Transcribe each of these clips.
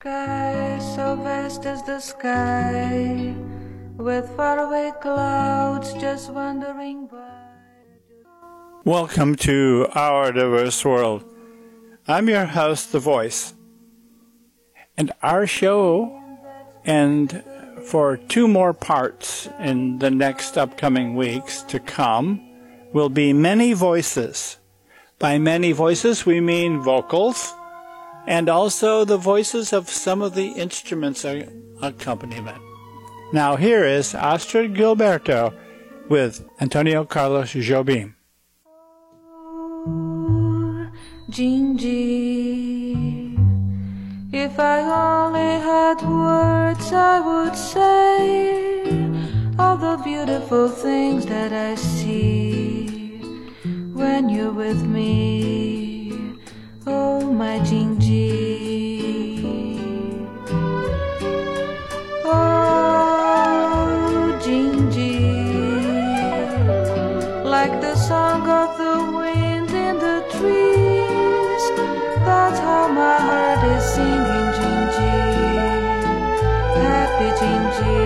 Sky so vast as the sky, with faraway clouds just wandering by. Welcome to Our Diverse World. I'm your host, The Voice. And our show, and for two more parts in the next upcoming weeks to come, will be many voices. By many voices, we mean vocals and also the voices of some of the instruments accompaniment. Now, here is Astrud Gilberto with Antonio Carlos Jobim. Oh, Dindi, if I only had words, I would say all the beautiful things that I see when you're with me. Oh, my Dindi. Oh, Dindi, like the song of the wind in the trees. That's how my heart is singing, Dindi. Happy Dindi,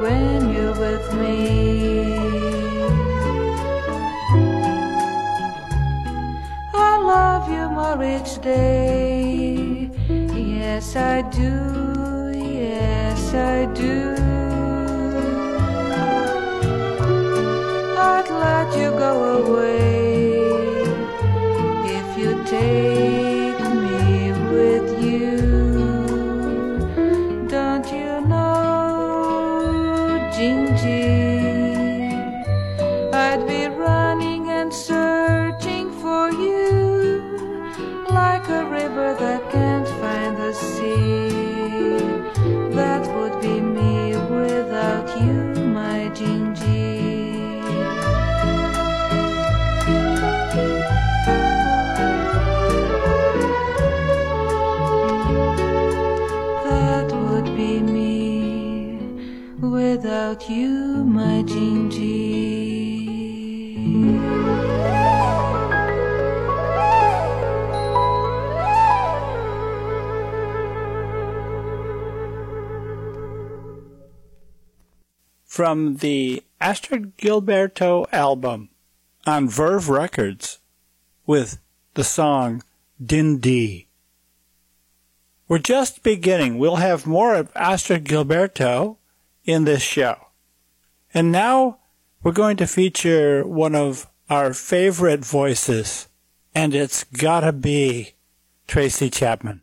when you're with me. More each day. Yes, I do. Yes, I do. I'd let you go away if you take From the Astrud Gilberto album on Verve Records with the song Dindi. We're just beginning. We'll have more of Astrud Gilberto in this show. And now we're going to feature one of our favorite voices, and it's gotta be Tracy Chapman.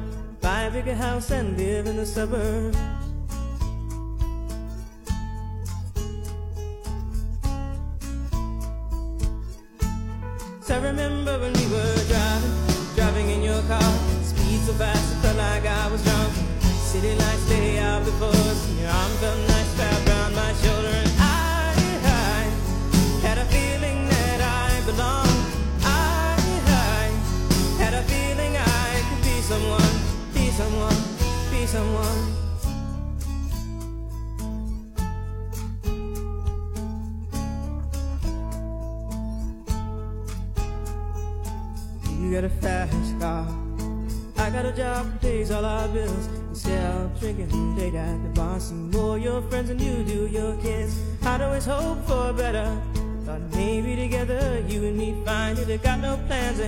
Buy a bigger house and live in the suburbs. For better. Thought maybe together you and me find it. I got no plans, I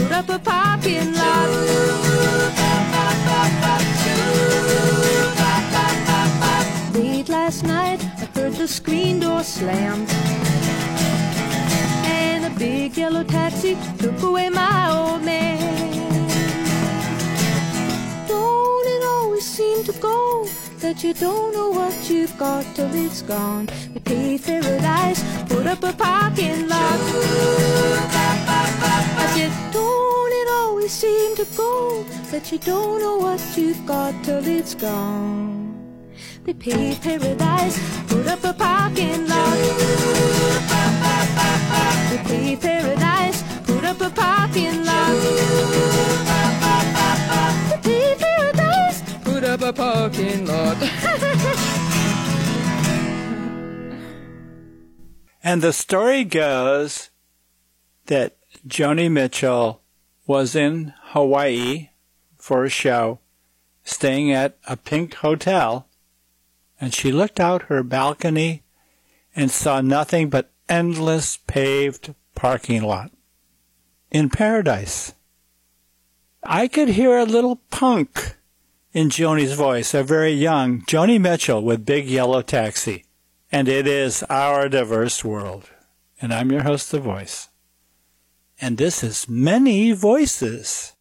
up a parking lot. Late last night, I heard the screen door slam. And a big yellow taxi took away my old man. Don't it always seem to go that you don't know what you've got till it's gone? We paved paradise, put up a parking lot. Cause you don't, it always seems to go that you don't know what you've got till it's gone. They paid paradise, put up a parking lot. They paid paradise, put up a parking lot. They paid paradise, put up a parking lot. and the story goes that Joni Mitchell was in Hawaii for a show, staying at a pink hotel, and she looked out her balcony and saw nothing but endless paved parking lot in paradise. I could hear a little punk in Joni's voice, a very young Joni Mitchell with Big Yellow Taxi. And it is our diverse world. And I'm your host, The Voice. And this is Many Voices.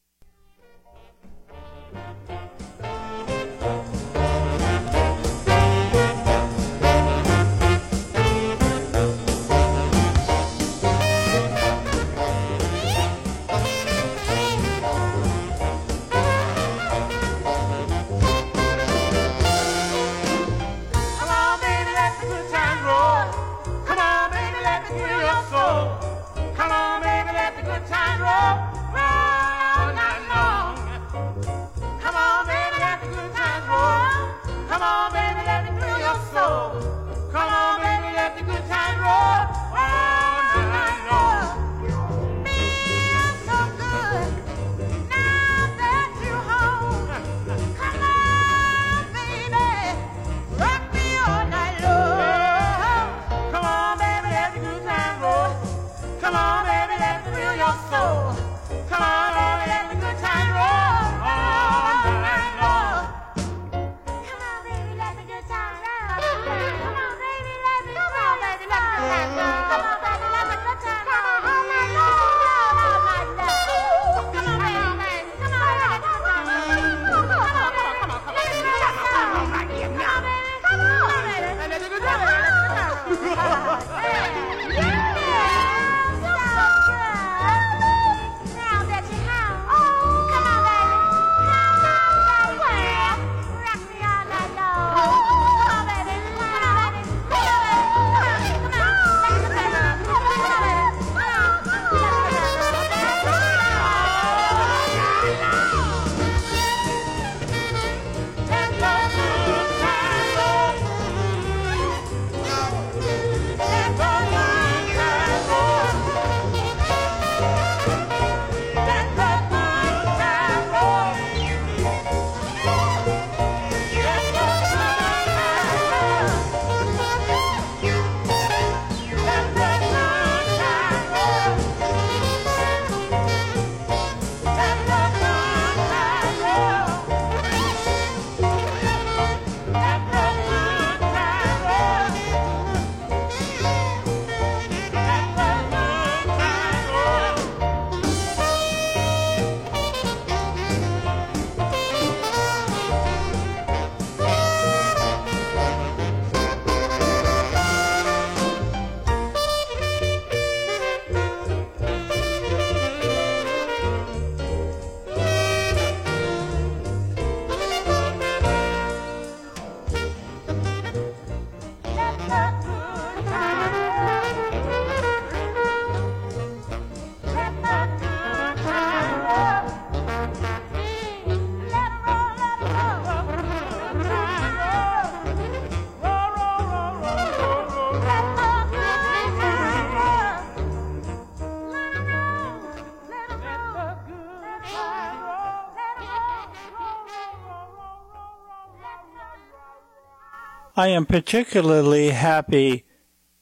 I am particularly happy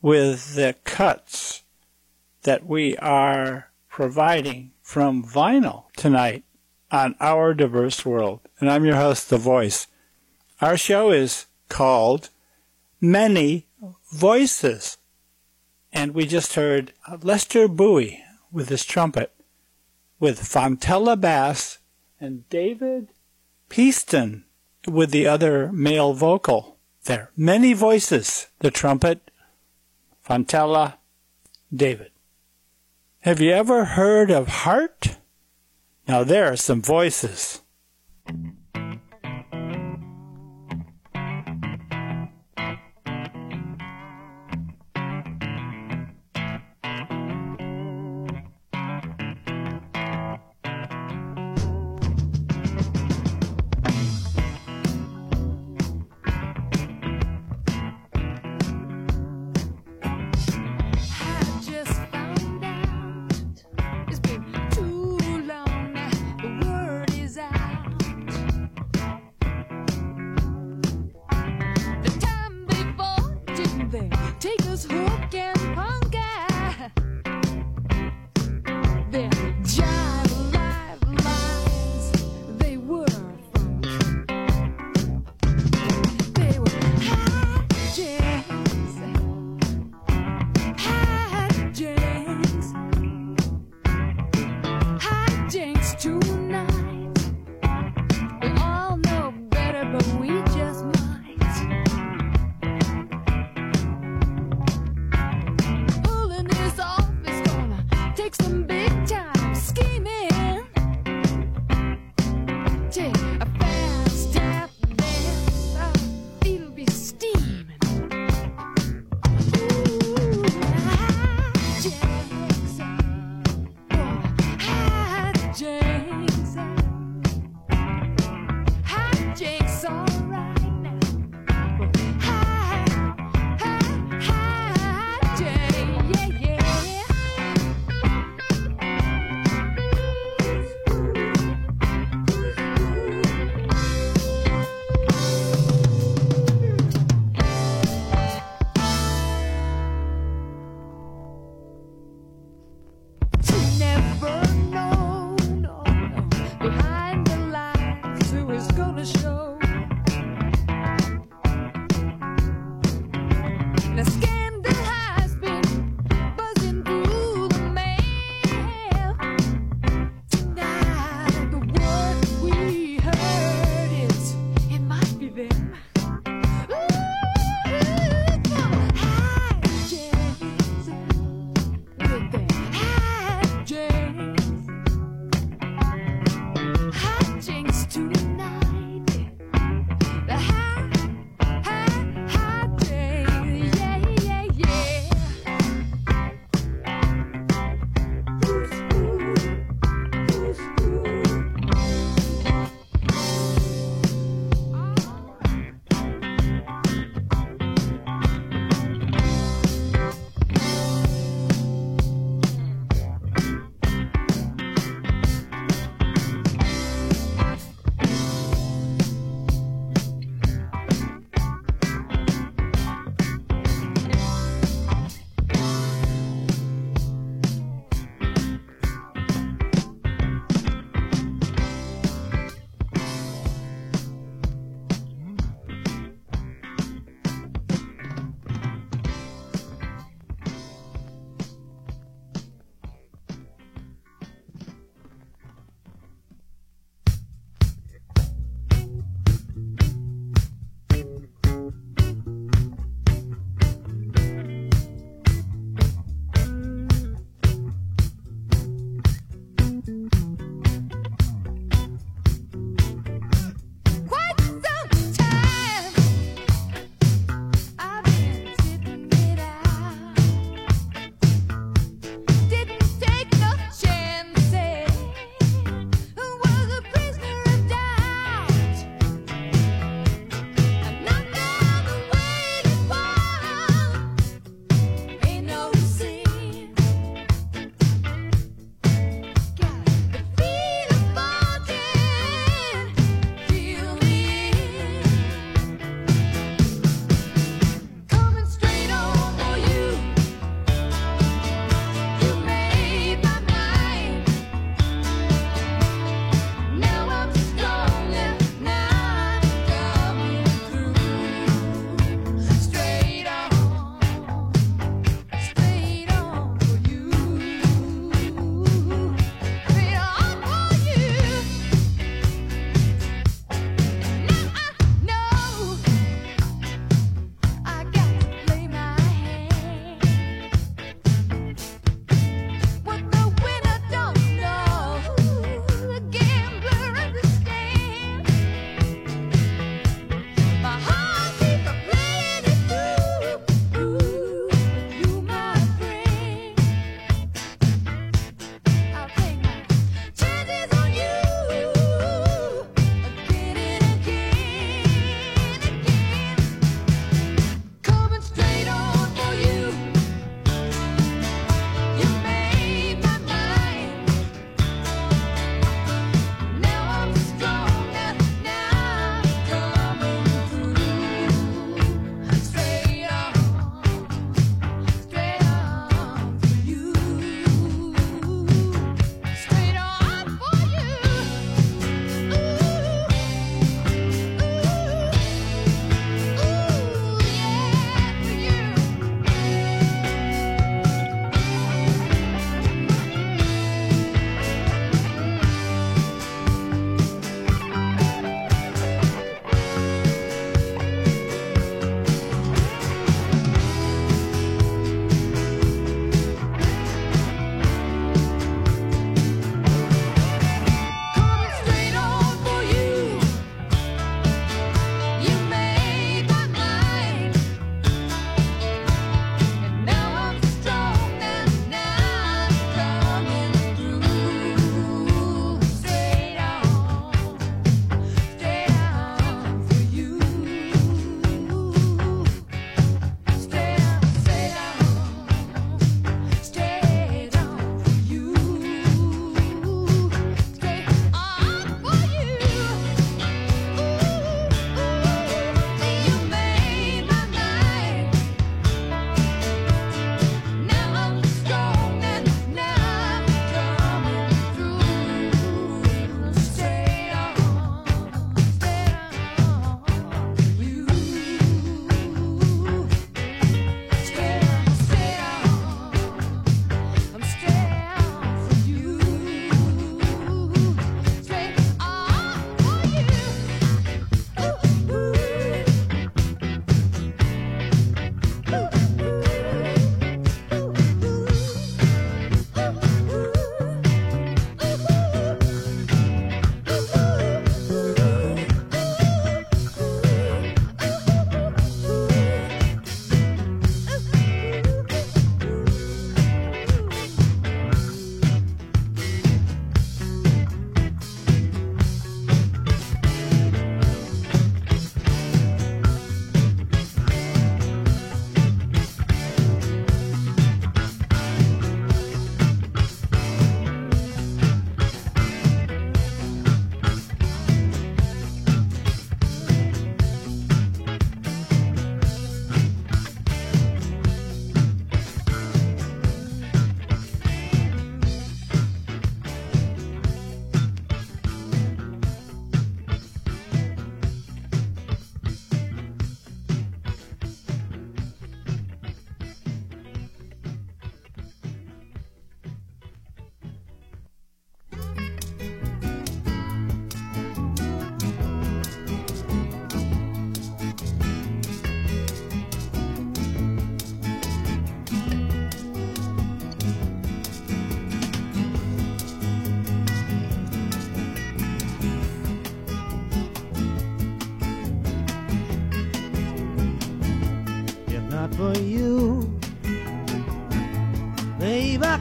with the cuts that we are providing from vinyl tonight on Our Diverse World. And I'm your host, The Voice. Our show is called Many Voices. And we just heard Lester Bowie with his trumpet, with Fontella Bass and David Peaston with the other male vocal there. Many voices, the trumpet, Fontella, David. Have you ever heard of Heart? Now there are some voices.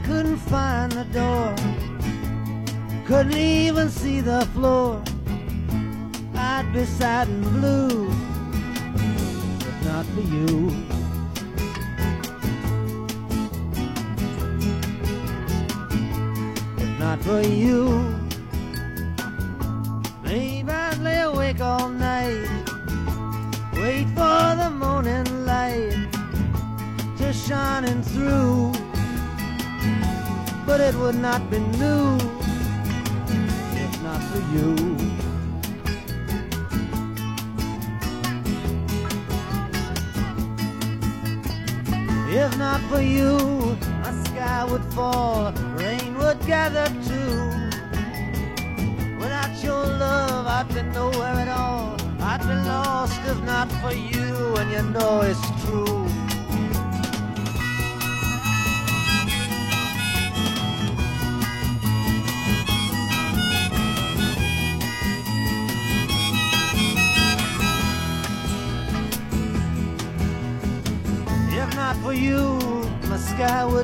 Couldn't find the door. Couldn't even see the floor. I'd be sad and blue, but not for you. If not for you, but it would not be new if not for you. If not for you, my sky would fall, rain would gather too. Without your love, I'd be nowhere at all. I'd be lost if not for you, and you know it's true.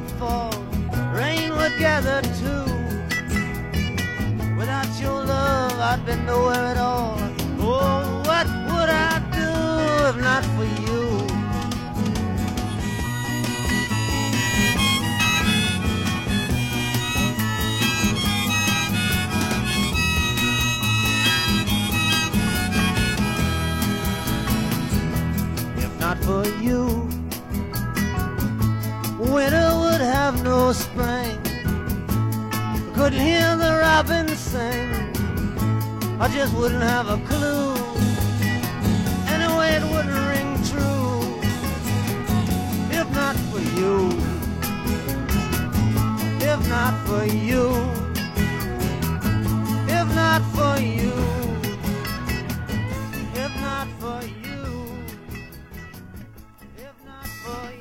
Would fall, rain would gather too. Without your love, I'd be nowhere at all. Oh, what would I do if not for you? The robins sing. I just wouldn't have a clue. Anyway, it wouldn't ring true. If not for you. If not for you. If not for you. If not for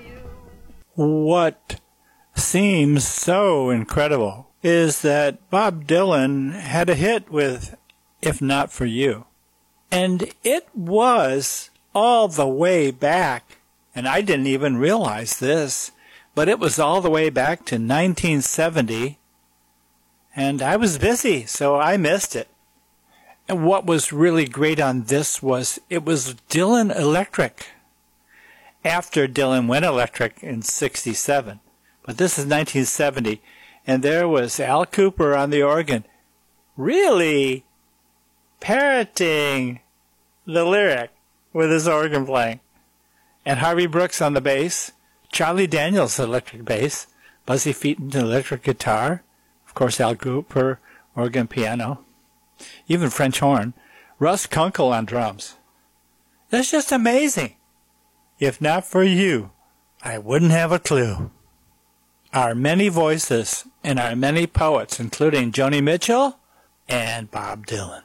you. What seems so incredible is that Bob Dylan had a hit with If Not For You. And it was all the way back, and I didn't even realize this, but it was all the way back to 1970, and I was busy, so I missed it. And what was really great on this was it was Dylan Electric after Dylan went electric in 67. But this is 1970. And there was Al Kooper on the organ, really parroting the lyric with his organ playing. And Harvey Brooks on the bass, Charlie Daniels electric bass, Buzzy Feiten electric guitar, of course Al Kooper organ piano, even French horn, Russ Kunkel on drums. That's just amazing. If not for you, I wouldn't have a clue. Our many voices and our many poets, including Joni Mitchell and Bob Dylan.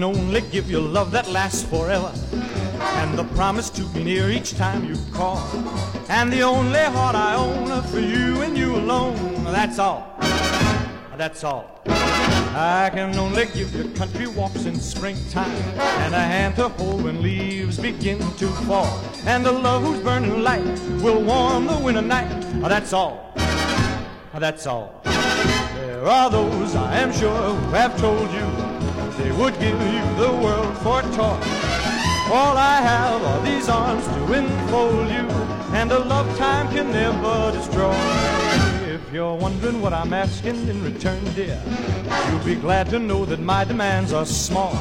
Can only give you love that lasts forever. And the promise to be near each time you call. And the only heart I own for you and you alone. That's all. That's all. I can only give you country walks in springtime. And a hand to hold when leaves begin to fall. And a love whose burning light will warm the winter night. That's all. That's all. There are those, I am sure, who have told you would give the world for toy. All I have are these arms to enfold you, and a love time can never destroy. If you're wondering what I'm asking in return, dear, you'll be glad to know that my demands are small.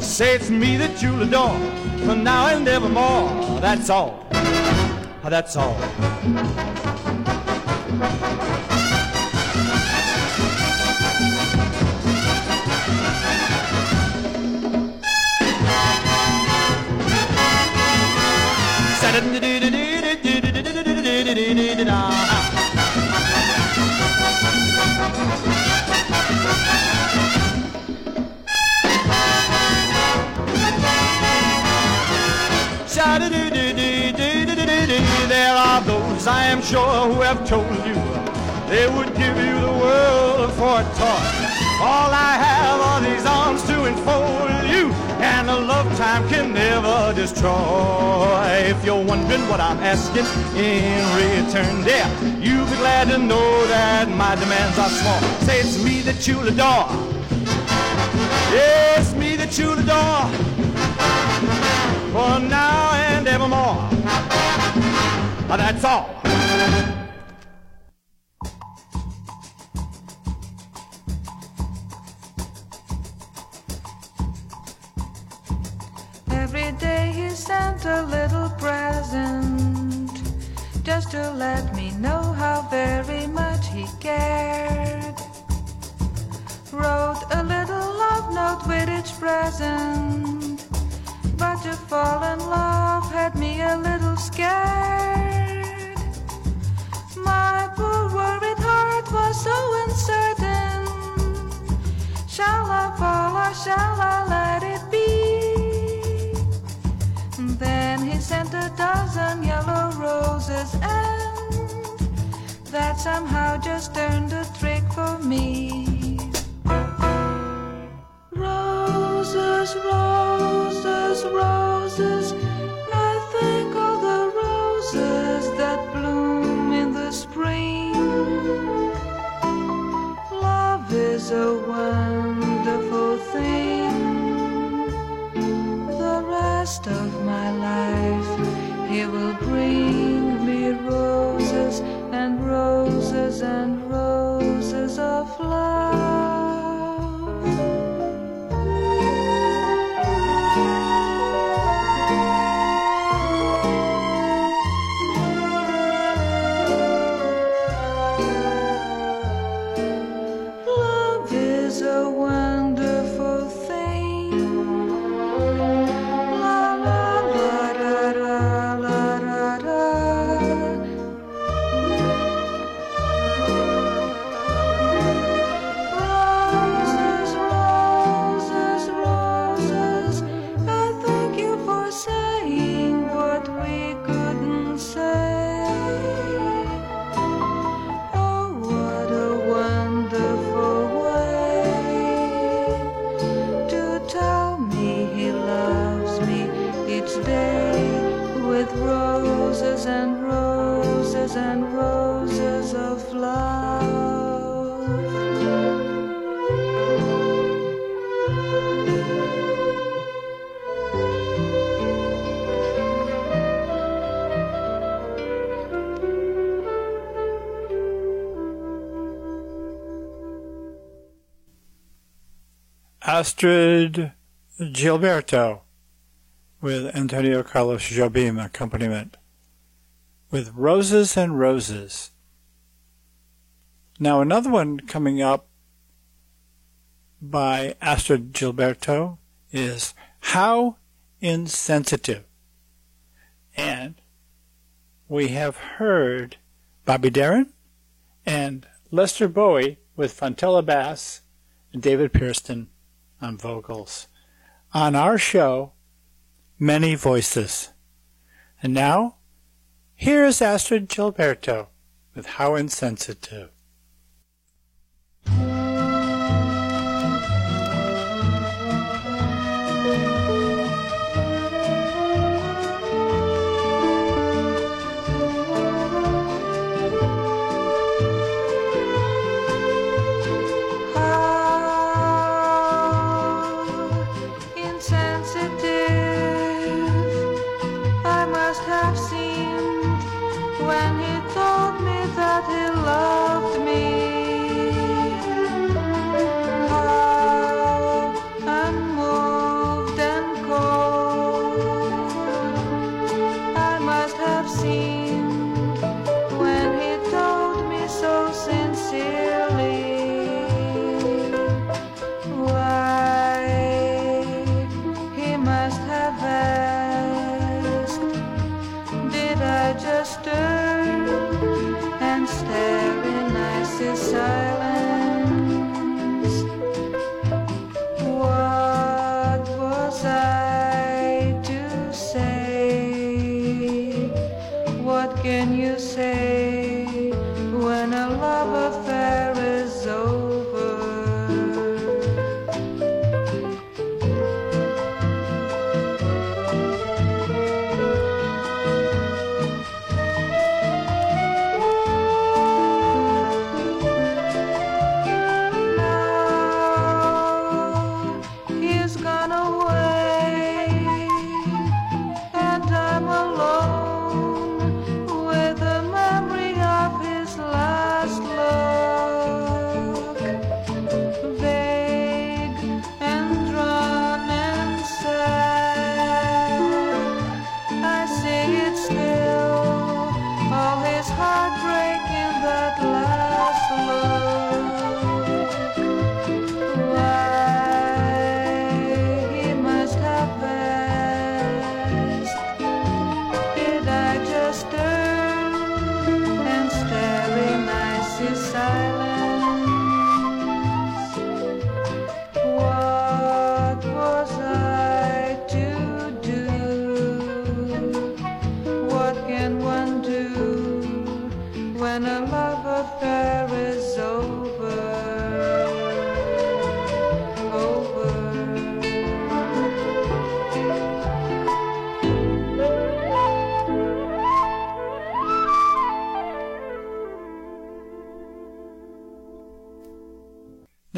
Say it's me that you'll adore, for now and evermore. That's all. That's all. There are those I am sure who have told you they would give you the world for a toy. All I have are these arms to enfold and a love time can never destroy. If you're wondering what I'm asking in return, dear, you'll be glad to know that my demands are small. Say it's me that you'll adore. Yes, me that you'll adore. For now and evermore. That's all. To let me know how very much he cared. Wrote a little love note with each present, but to fall in love had me a little scared. Sent a dozen yellow roses, and that somehow just turned the trick for me. Roses, roses, Astrud Gilberto with Antonio Carlos Jobim accompaniment with Roses and Roses. Now another one coming up by Astrud Gilberto is How Insensitive. And we have heard Bobby Darin and Lester Bowie with Fontella Bass and David Pearson on vocals. On our show, Many Voices. And now, here is Astrud Gilberto with How Insensitive.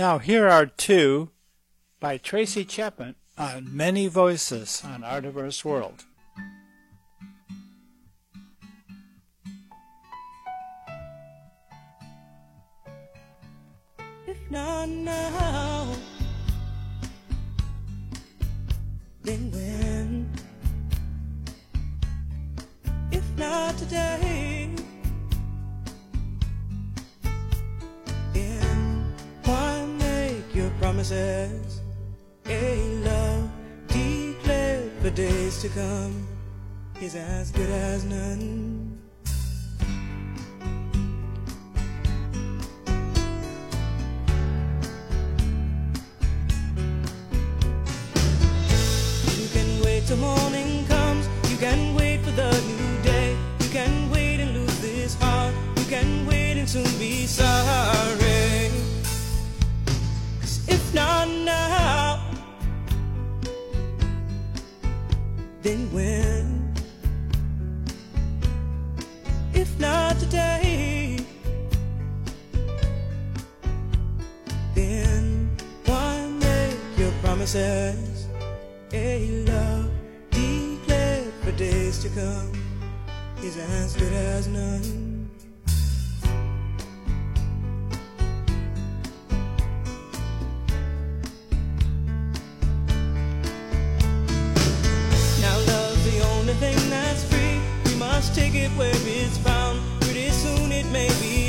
Now, here are two by Tracy Chapman on Many Voices on Our Diverse World. If not now, then when? If not today, promises? A love declared for days to come is as good as none. You can wait till morning comes. You can promises, a love declared for days to come. His eyes good as none. Now love's the only thing that's free. We must take it where it's found. Pretty soon it may be.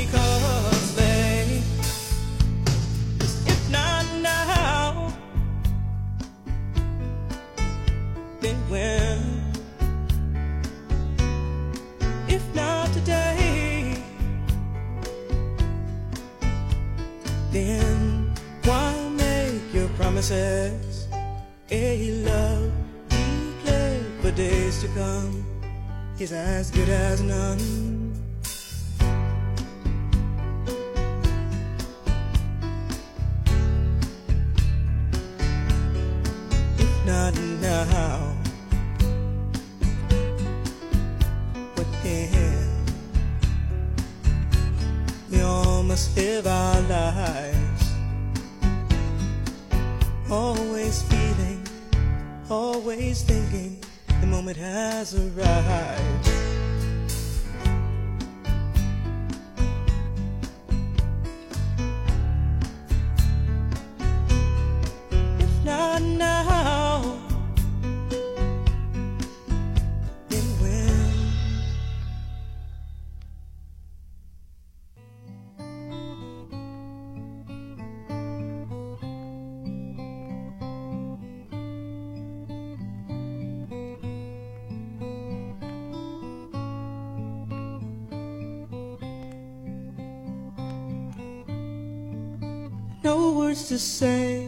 To say,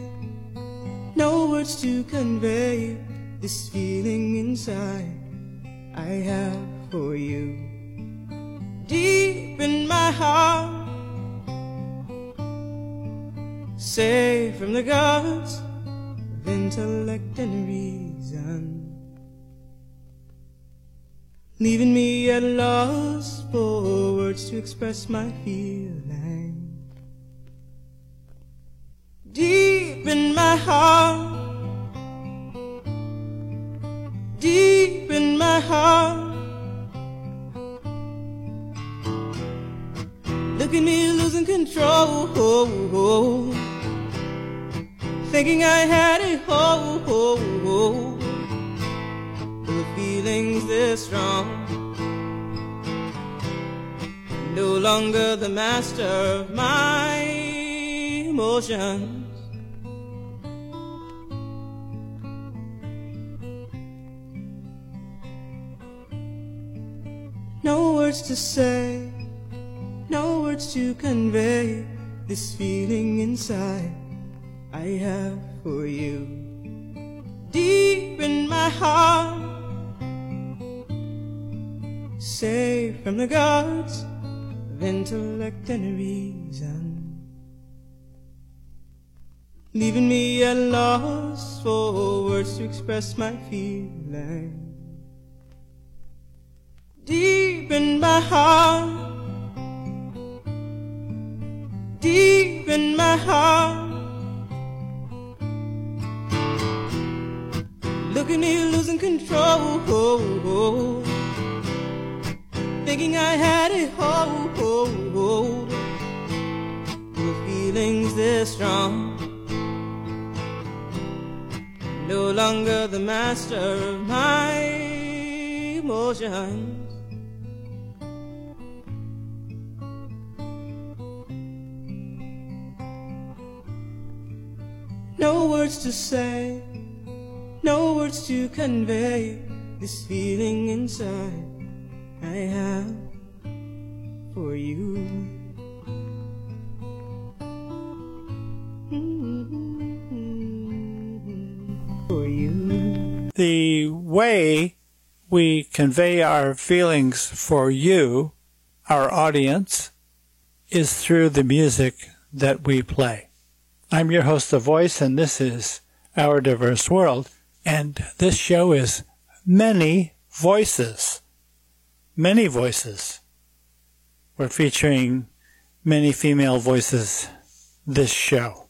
no words to convey this feeling inside I have for you. Deep in my heart, safe from the gods of intellect and reason. Leaving me at loss for words to express my feeling deep in my heart, deep in my heart. Look at me losing control, thinking I had it whole. The feelings this strong, no longer the master of my emotions. No words to say, no words to convey this feeling inside I have for you. Deep in my heart, safe from the guards of intellect and reason. Leaving me at loss for words to express my feeling deep in my heart, deep in my heart. Look at me losing control, thinking I had it whole. The feelings this strong, no longer the master of my emotions. No words to say, no words to convey this feeling inside I have for you. Mm-hmm. For you. The way we convey our feelings for you, our audience, is through the music that we play. I'm your host, The Voice, and this is Our Diverse World. And this show is Many Voices. Many Voices. We're featuring many female voices this show.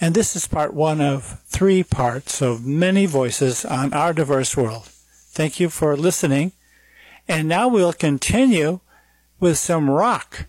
And this is part one of three parts of many voices on Our Diverse World. Thank you for listening. And now we'll continue with some rock.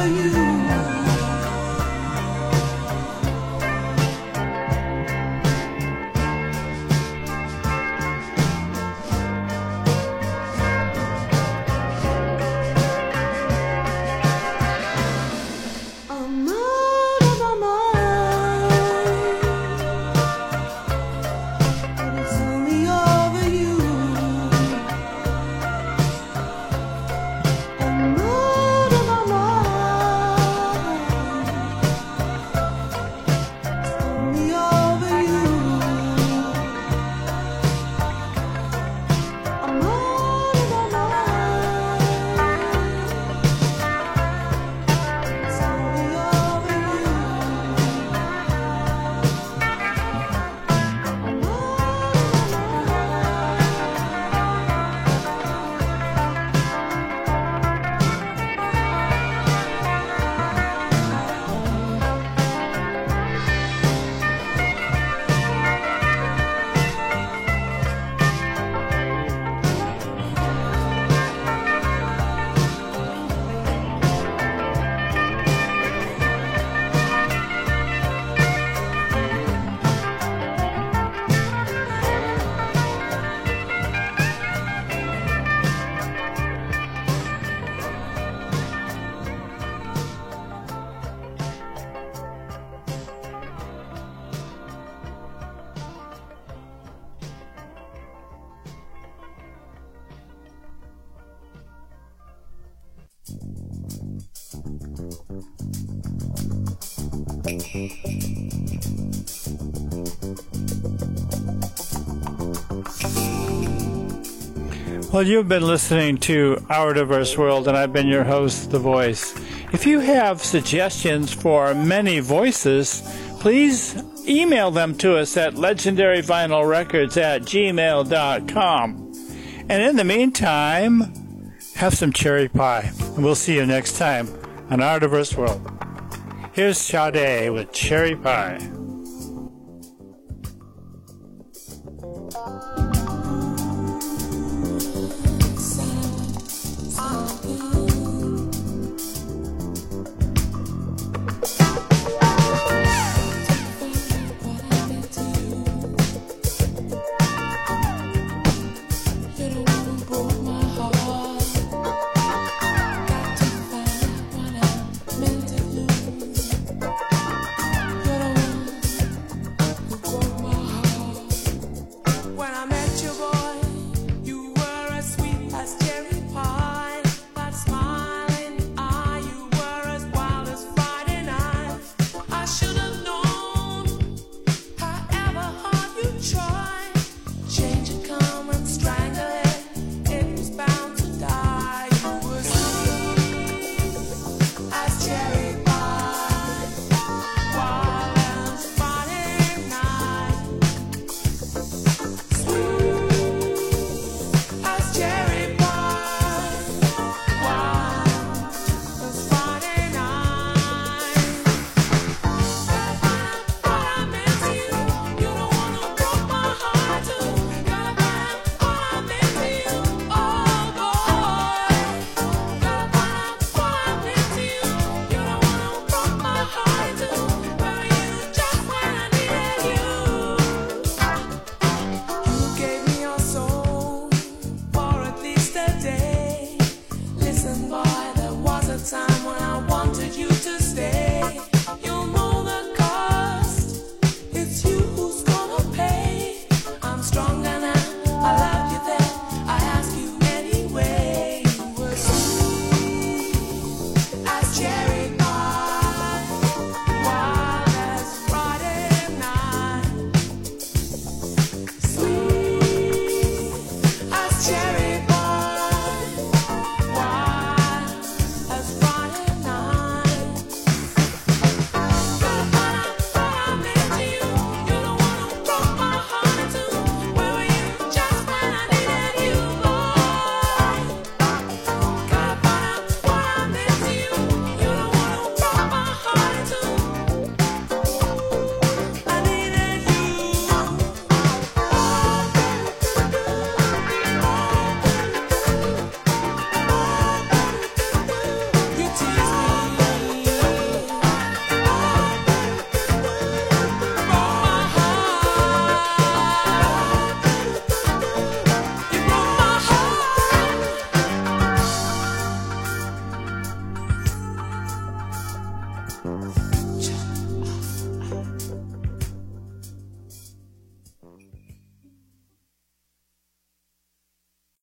for you. Well, you've been listening to Our Diverse World, and I've been your host, The Voice. If you have suggestions for many voices, please email them to us at legendaryvinylrecords at gmail.com. And in the meantime, have some cherry pie, and we'll see you next time on Our Diverse World. Here's Sade with cherry pie.